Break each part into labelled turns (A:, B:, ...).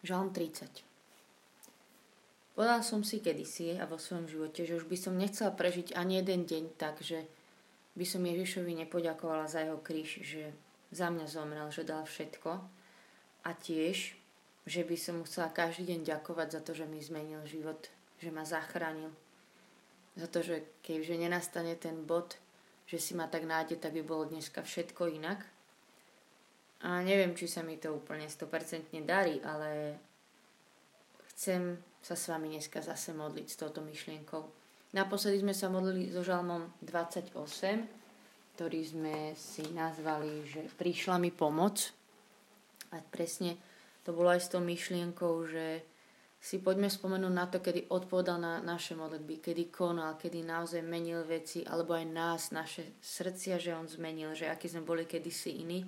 A: Žalm 30. Povedal som si kedysi a vo svojom živote, že už by som nechcela prežiť ani jeden deň tak, že by som Ježišovi nepoďakovala za jeho kríž, že za mňa zomrel, že dal všetko. A tiež, že by som mu chcela každý deň ďakovať za to, že mi zmenil život, že ma zachránil. Za to, že keďže nenastane ten bod, že si ma tak nájde, tak by bolo dneska všetko inak. A neviem, či sa mi to úplne 100% darí, ale chcem sa s vami dneska zase modliť s touto myšlienkou. Naposledy sme sa modlili so žalmom 28, ktorý sme si nazvali, že prišla mi pomoc. A presne to bolo aj s tou myšlienkou, že si poďme spomenúť na to, kedy odpovedal na naše modlitby, kedy konal, kedy naozaj menil veci, alebo aj nás, naše srdcia, že on zmenil, že aký sme boli kedysi iní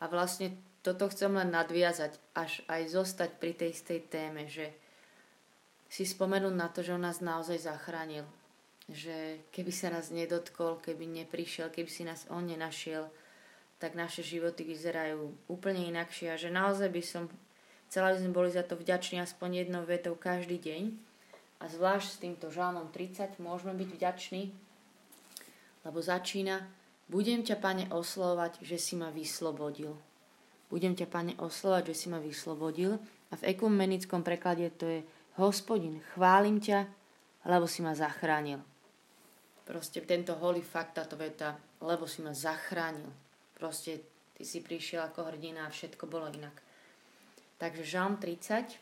A: a vlastne toto chcem len nadviazať, až aj zostať pri tej istej téme, že si spomenúť na to, že on nás naozaj zachránil. Že keby sa nás nedotkol, keby neprišiel, keby si nás on nenašiel, tak naše životy vyzerajú úplne inakšie a že naozaj by som chcela, aby sme boli za to vďační aspoň jednou vetou každý deň. A zvlášť s týmto žalmom 30 môžeme byť vďační, lebo začína budem ťa, pane, oslovať, že si ma vyslobodil. Budem ťa, pane, oslovať, že si ma vyslobodil. A v ekumenickom preklade to je Hospodin, chválim ťa, lebo si ma zachránil. Proste tento holý fakt, táto veta, lebo si ma zachránil. Proste ty si prišiel ako hrdina a všetko bolo inak. Takže Žalm 30,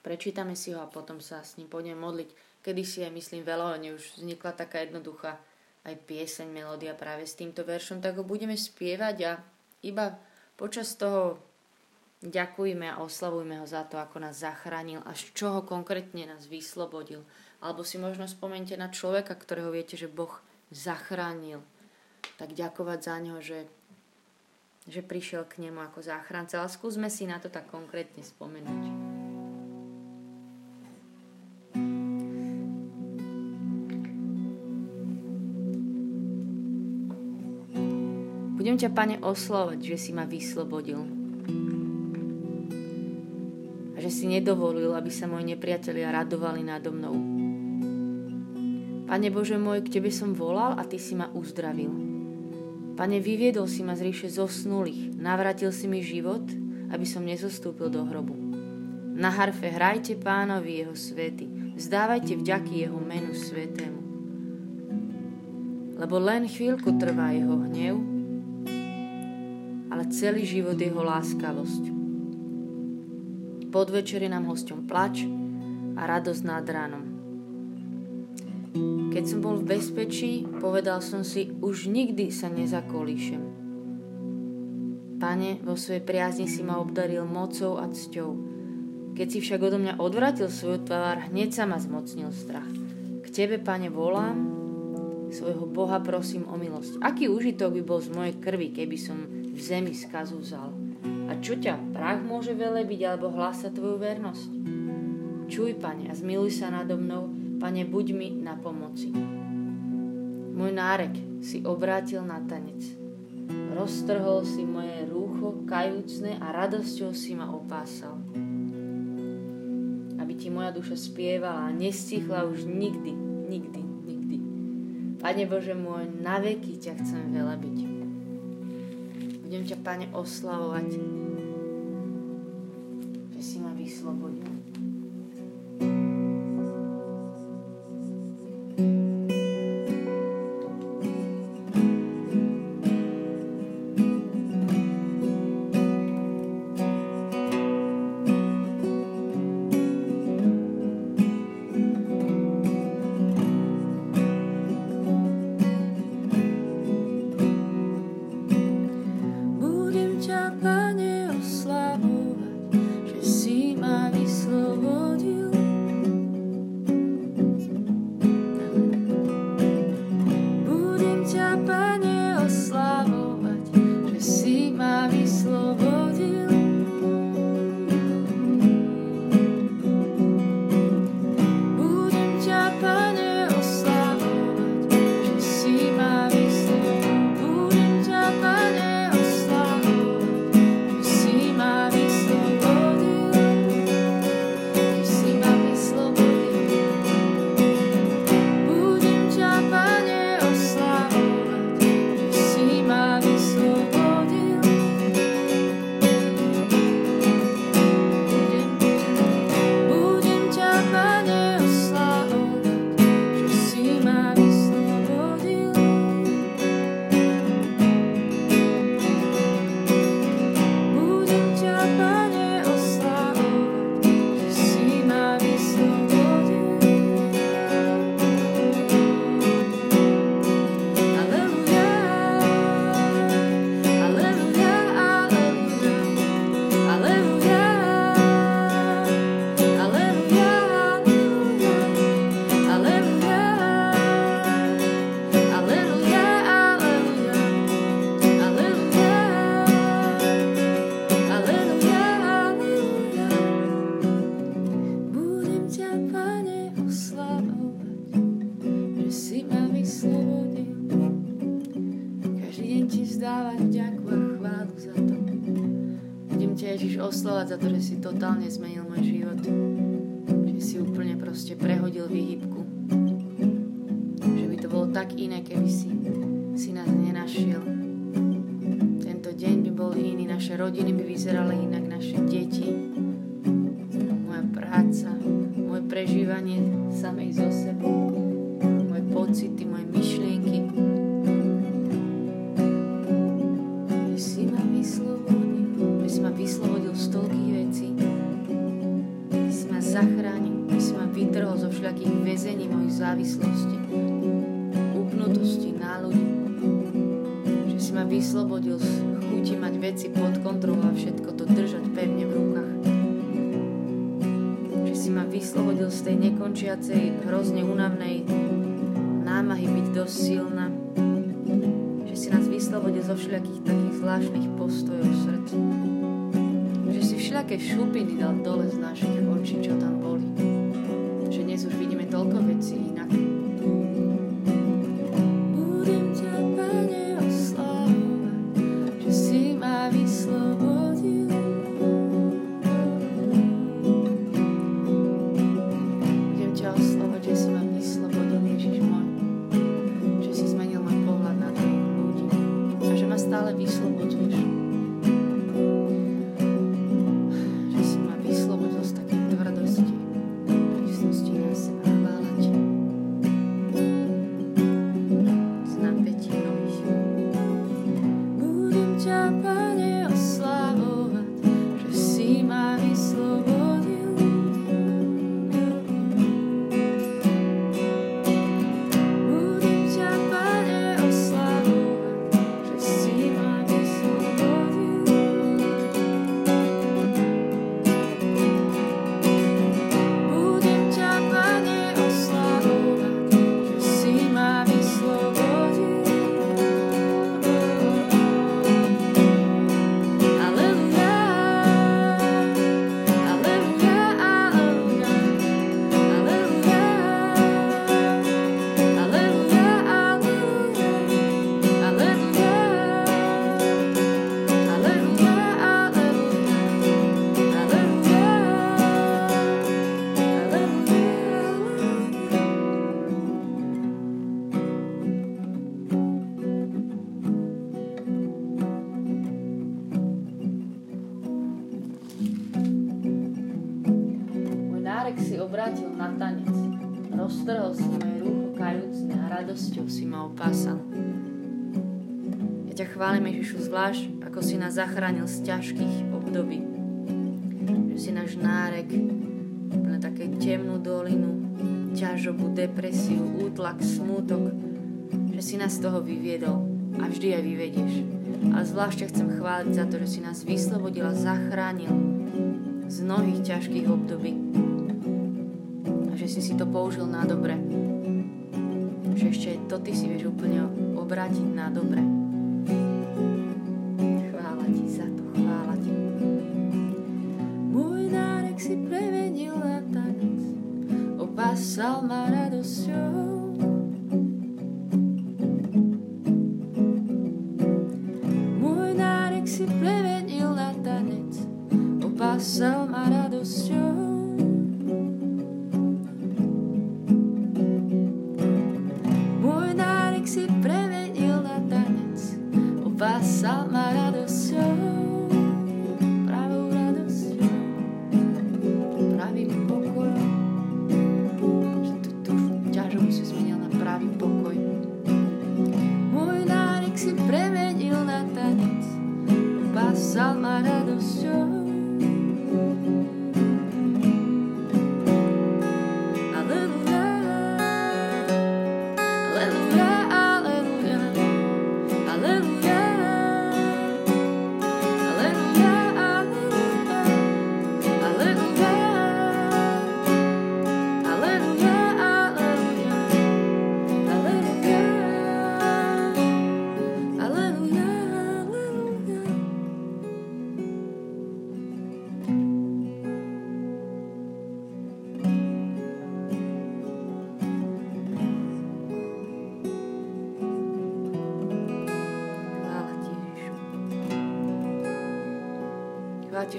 A: prečítame si ho a potom sa s ním pôjdeme modliť. Kedy si aj myslím veľa, už vznikla taká jednoduchá aj pieseň, melódia práve s týmto veršom, tak ho budeme spievať a iba počas toho ďakujme a oslavujme ho za to, ako nás zachránil a z čoho konkrétne nás vyslobodil. Alebo si možno spomente na človeka, ktorého viete, že Boh zachránil. Tak ďakovať za neho, že, že prišiel k nemu ako záchranca. Ale skúsme si na to tak konkrétne spomenúť. Budem ťa, pane, oslovať, že si ma vyslobodil. A že si nedovolil, aby sa moji nepriatelia radovali nado mnou. Pane Bože môj, k Tebe som volal a Ty si ma uzdravil. Pane, vyviedol si ma z ríše zosnulých, navratil si mi život, aby som nezostúpil do hrobu. Na harfe hrajte pánovi jeho svety, vzdávajte vďaky jeho menu svetému. Lebo len chvíľku trvá jeho hnev, celý život jeho láskavosť. Podvečer je nám hosťom plač a radosť nad ránom. Keď som bol v bezpečí, povedal som si, už nikdy sa nezakolíšem. Pane, vo svojej priazni si ma obdaril mocou a cťou. Keď si však odo mňa odvratil svoju tvár, hneď sa ma zmocnil strach. K Tebe, Pane, volám, svojho Boha prosím o milosť. Aký užitok by bol z mojej krvi, keby som v zemi skazu vzal. A čo ťa prach môže velebiť alebo hlásať tvoju vernosť? Čuj, pane, a zmiluj sa nado mnou, pane, buď mi na pomoci. Môj nárek si obrátil na tanec. Roztrhol si moje rúcho kajúcne a radosťou si ma opásal. Aby ti moja duša spievala a nestichla už nikdy, nikdy, nikdy. Pane Bože môj, na veky ťa chcem velebiť. Budem ťa, Pane, oslavovať, že si ma vyslobodil. vzdávať ďaku a chválu za to. Budem ťa, Ježiš, oslovať za to, že si totálne zmenil môj život. Že si úplne proste prehodil výhybku. Že by to bolo tak iné, keby si, si nás nenašiel. Tento deň by bol iný, naše rodiny by vyzerali inak, naše deti, moja práca, moje prežívanie samej zo sebou, moje pocity, moje myšlienky vyslobodil z chuti mať veci pod kontrolou a všetko to držať pevne v rukách. Že si ma vyslobodil z tej nekončiacej, hrozne únavnej námahy byť dosť silná. Že si nás vyslobodil zo všelijakých takých zvláštnych postojov v srdci všelijaké šupiny dal dole z našich očí, čo tam boli. Že dnes už vidíme toľko vecí inak. Zvlášť, ako si nás zachránil z ťažkých období. Že si náš nárek na také temnú dolinu, ťažobu, depresiu, útlak, smútok, že si nás z toho vyviedol a vždy aj vyvedieš. Ale zvlášť chcem chváliť za to, že si nás vyslobodil a zachránil z mnohých ťažkých období. A že si si to použil na dobre. Že ešte to ty si vieš úplne obrátiť na dobre. Opásal ma radosťou.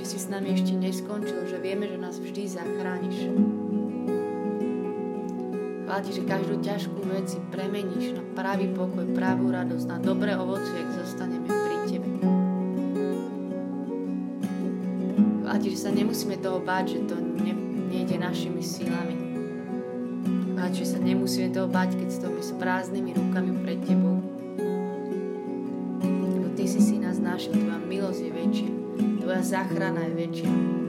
A: Že si s nami ešte neskončil, že vieme, že nás vždy zachrániš. Chvála Ti, že každú ťažkú vec si premeníš na pravý pokoj, pravú radosť, na dobré ovocie, ak zostaneme pri Tebe. Chvála Ti, že sa nemusíme toho báť, že to ne, nejde našimi sílami. Chvála že sa nemusíme toho báť, keď stojíme s prázdnymi rukami pred Tebou. Lebo Ty si si nás našiel, Tvoja milosť je väčšia. Tvoja záchrana je väčšia.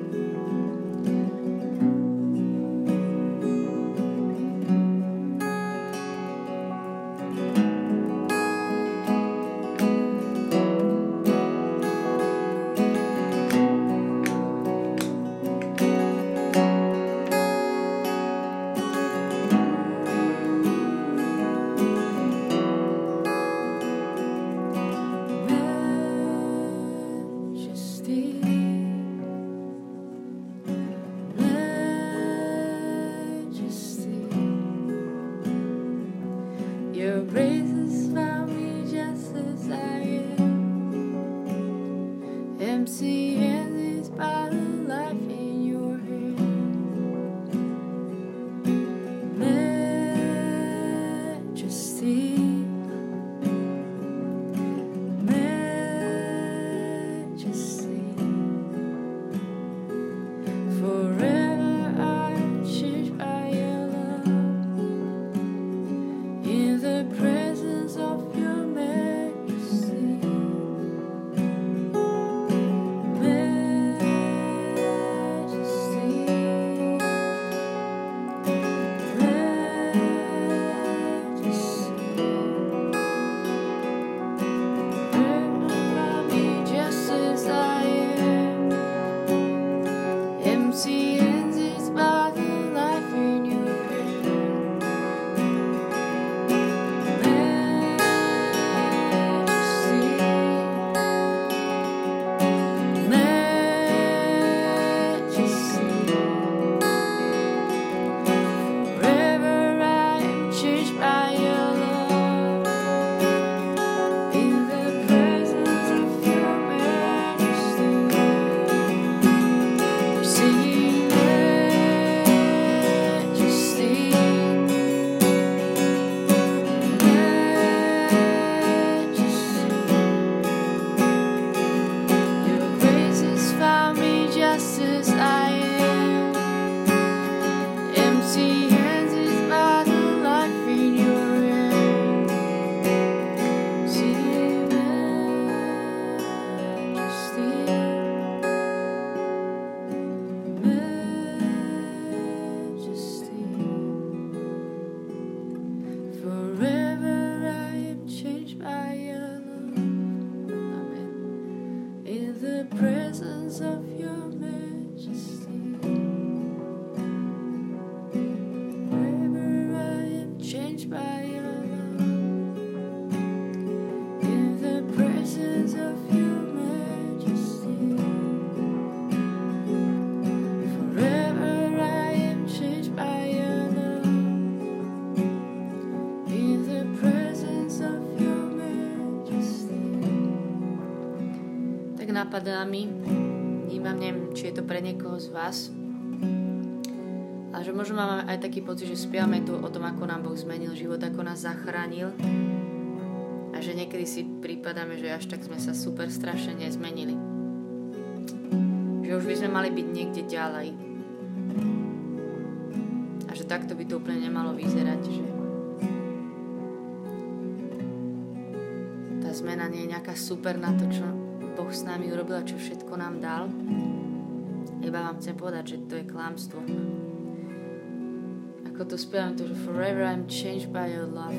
A: Napadá mi, vnímam, neviem, či je to pre niekoho z vás, a že možno máme aj taký pocit, že spiame tu o tom, ako nám Boh zmenil život, ako nás zachránil a že niekedy si prípadáme, že až tak sme sa super strašne nezmenili. Že už by sme mali byť niekde ďalej. A že takto by to úplne nemalo vyzerať, že zmena nie je nejaká super na to, čo Boh s nami urobil a čo všetko nám dal. Iba vám chcem povedať, že to je klamstvo. Ako to spievam, to, že forever I'm changed by your love.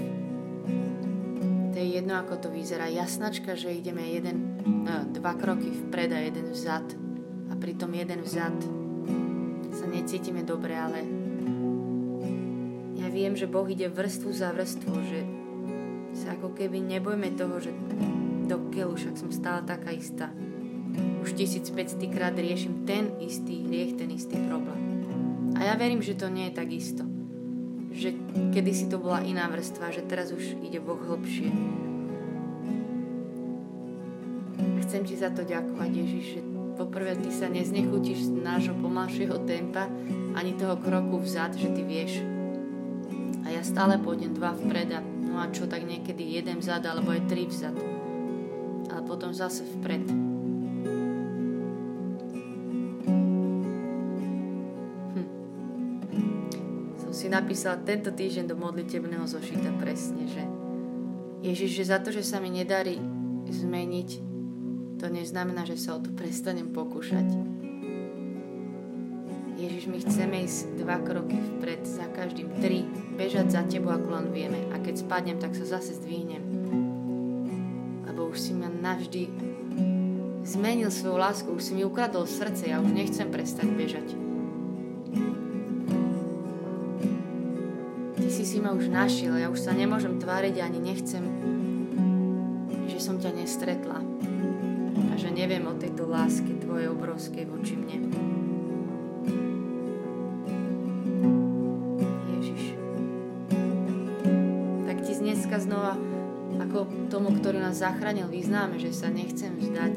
A: To je jedno, ako to vyzerá. Jasnačka, že ideme jeden, no, dva kroky vpred a jeden vzad. A pritom jeden vzad sa necítime dobre, ale ja viem, že Boh ide vrstvu za vrstvu, že sa ako keby nebojme toho, že do keľu, však som stále taká istá. Už 1500 krát riešim ten istý hriech, ten istý problém. A ja verím, že to nie je tak isto. Že kedysi to bola iná vrstva, že teraz už ide Boh hlbšie. Chcem ti za to ďakovať, Ježiš, že poprvé ty sa neznechutíš z nášho pomalšieho tempa, ani toho kroku vzad, že ty vieš. A ja stále pôjdem dva vpred a no a čo tak niekedy jeden vzad alebo aj tri vzad. Ale potom zase vpred. Hm. Som si napísala tento týždeň do modlitebného zošita presne, že Ježiš, že za to, že sa mi nedarí zmeniť to neznamená, že sa o to prestanem pokúšať. Ježiš, my chceme ísť dva kroky vpred, za každým tri, bežať za tebou, ako len vieme. A keď spadnem, tak sa zase zdvihnem. Lebo už si ma navždy zmenil svoju lásku, už si mi ukradol srdce, ja už nechcem prestať bežať. Ty si si ma už našiel, ja už sa nemôžem tváriť ani nechcem, že som ťa nestretla a že neviem o tejto lásky Tvojej obrovskej voči mne. Ježiš. Tak Ti dneska znova ako tomu, ktorý nás zachránil, vyznáme, že sa nechcem vzdať.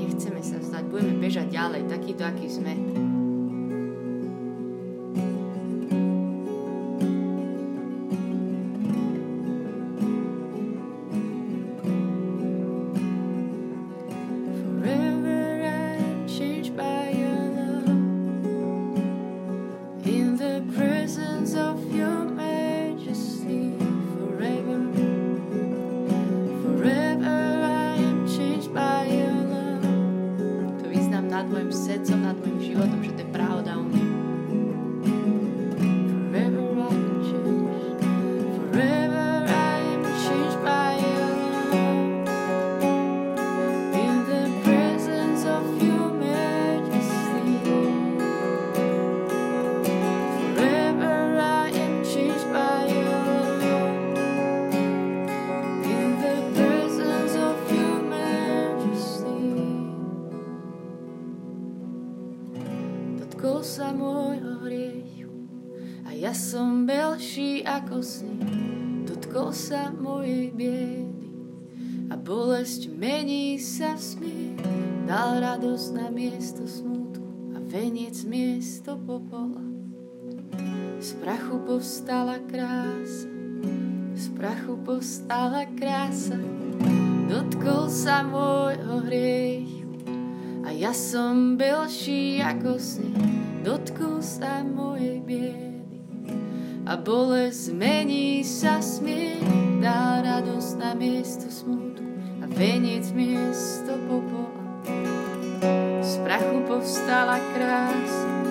A: Nechceme sa vzdať. Budeme bežať ďalej, takýto, aký sme. Sa mojej biedy. A bolesť mení sa v smiech. Dal radosť na miesto smutku. A veniec miesto popola. Z prachu povstala krása, z prachu povstala krása, dotkol sa môjho hriechu. A ja som belší ako sneh, dotkol sa mojej biedy a bolesť zmení sa smiech, dá radosť na miesto smutku a veniec miesto popola. Z prachu povstala krása,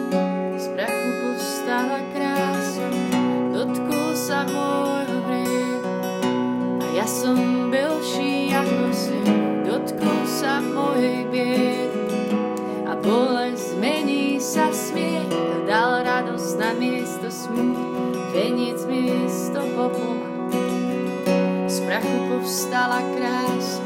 A: prachu povstala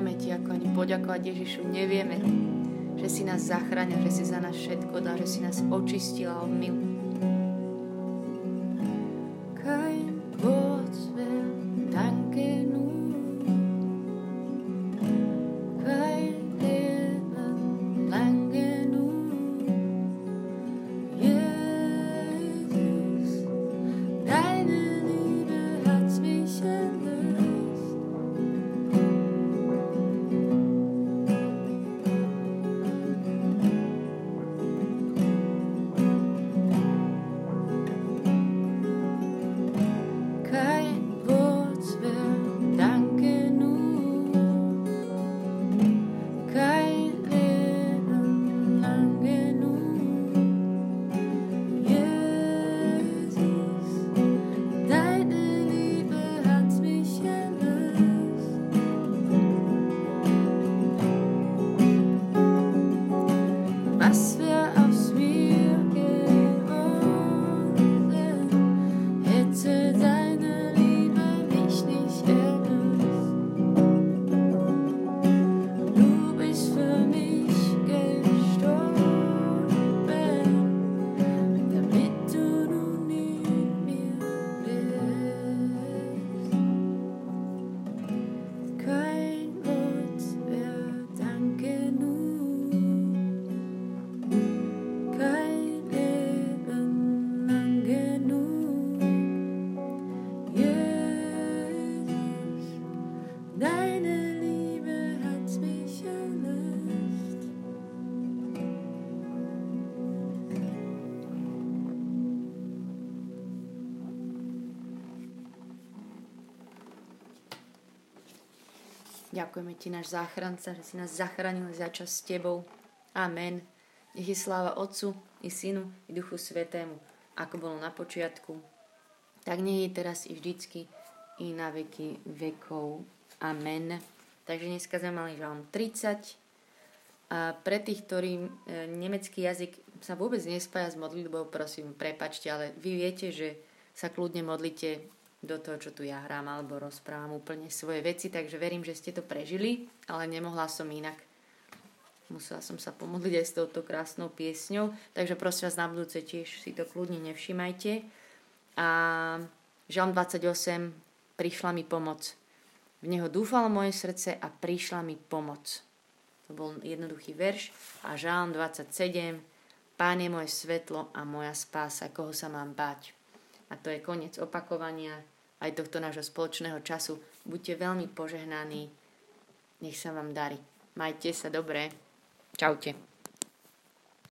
A: nevieme ti ako ani poďakovať Ježišu, nevieme že si nás zachránil, že si za nás všetko dal, že si nás očistil od milu. Ďakujeme Ti, náš záchranca, že si nás zachránil za čas s Tebou. Amen. Nech je sláva Otcu, i Synu, i Duchu Svetému, ako bolo na počiatku, tak nie je teraz i vždycky, i na veky vekov. Amen. Takže dneska sme mali žalm 30. A pre tých, ktorým e, nemecký jazyk sa vôbec nespája s modlitbou, prosím, prepačte, ale vy viete, že sa kľudne modlite do toho, čo tu ja hrám alebo rozprávam úplne svoje veci, takže verím, že ste to prežili, ale nemohla som inak. Musela som sa pomodliť aj s touto krásnou piesňou, takže prosím vás na budúce tiež si to kľudne nevšimajte. A Žalm 28, prišla mi pomoc. V neho dúfalo moje srdce a prišla mi pomoc. To bol jednoduchý verš. A Žalm 27, Pán je moje svetlo a moja spása, koho sa mám báť. A to je koniec opakovania aj tohto nášho spoločného času. Buďte veľmi požehnaní. Nech sa vám darí. Majte sa dobre. Čaute.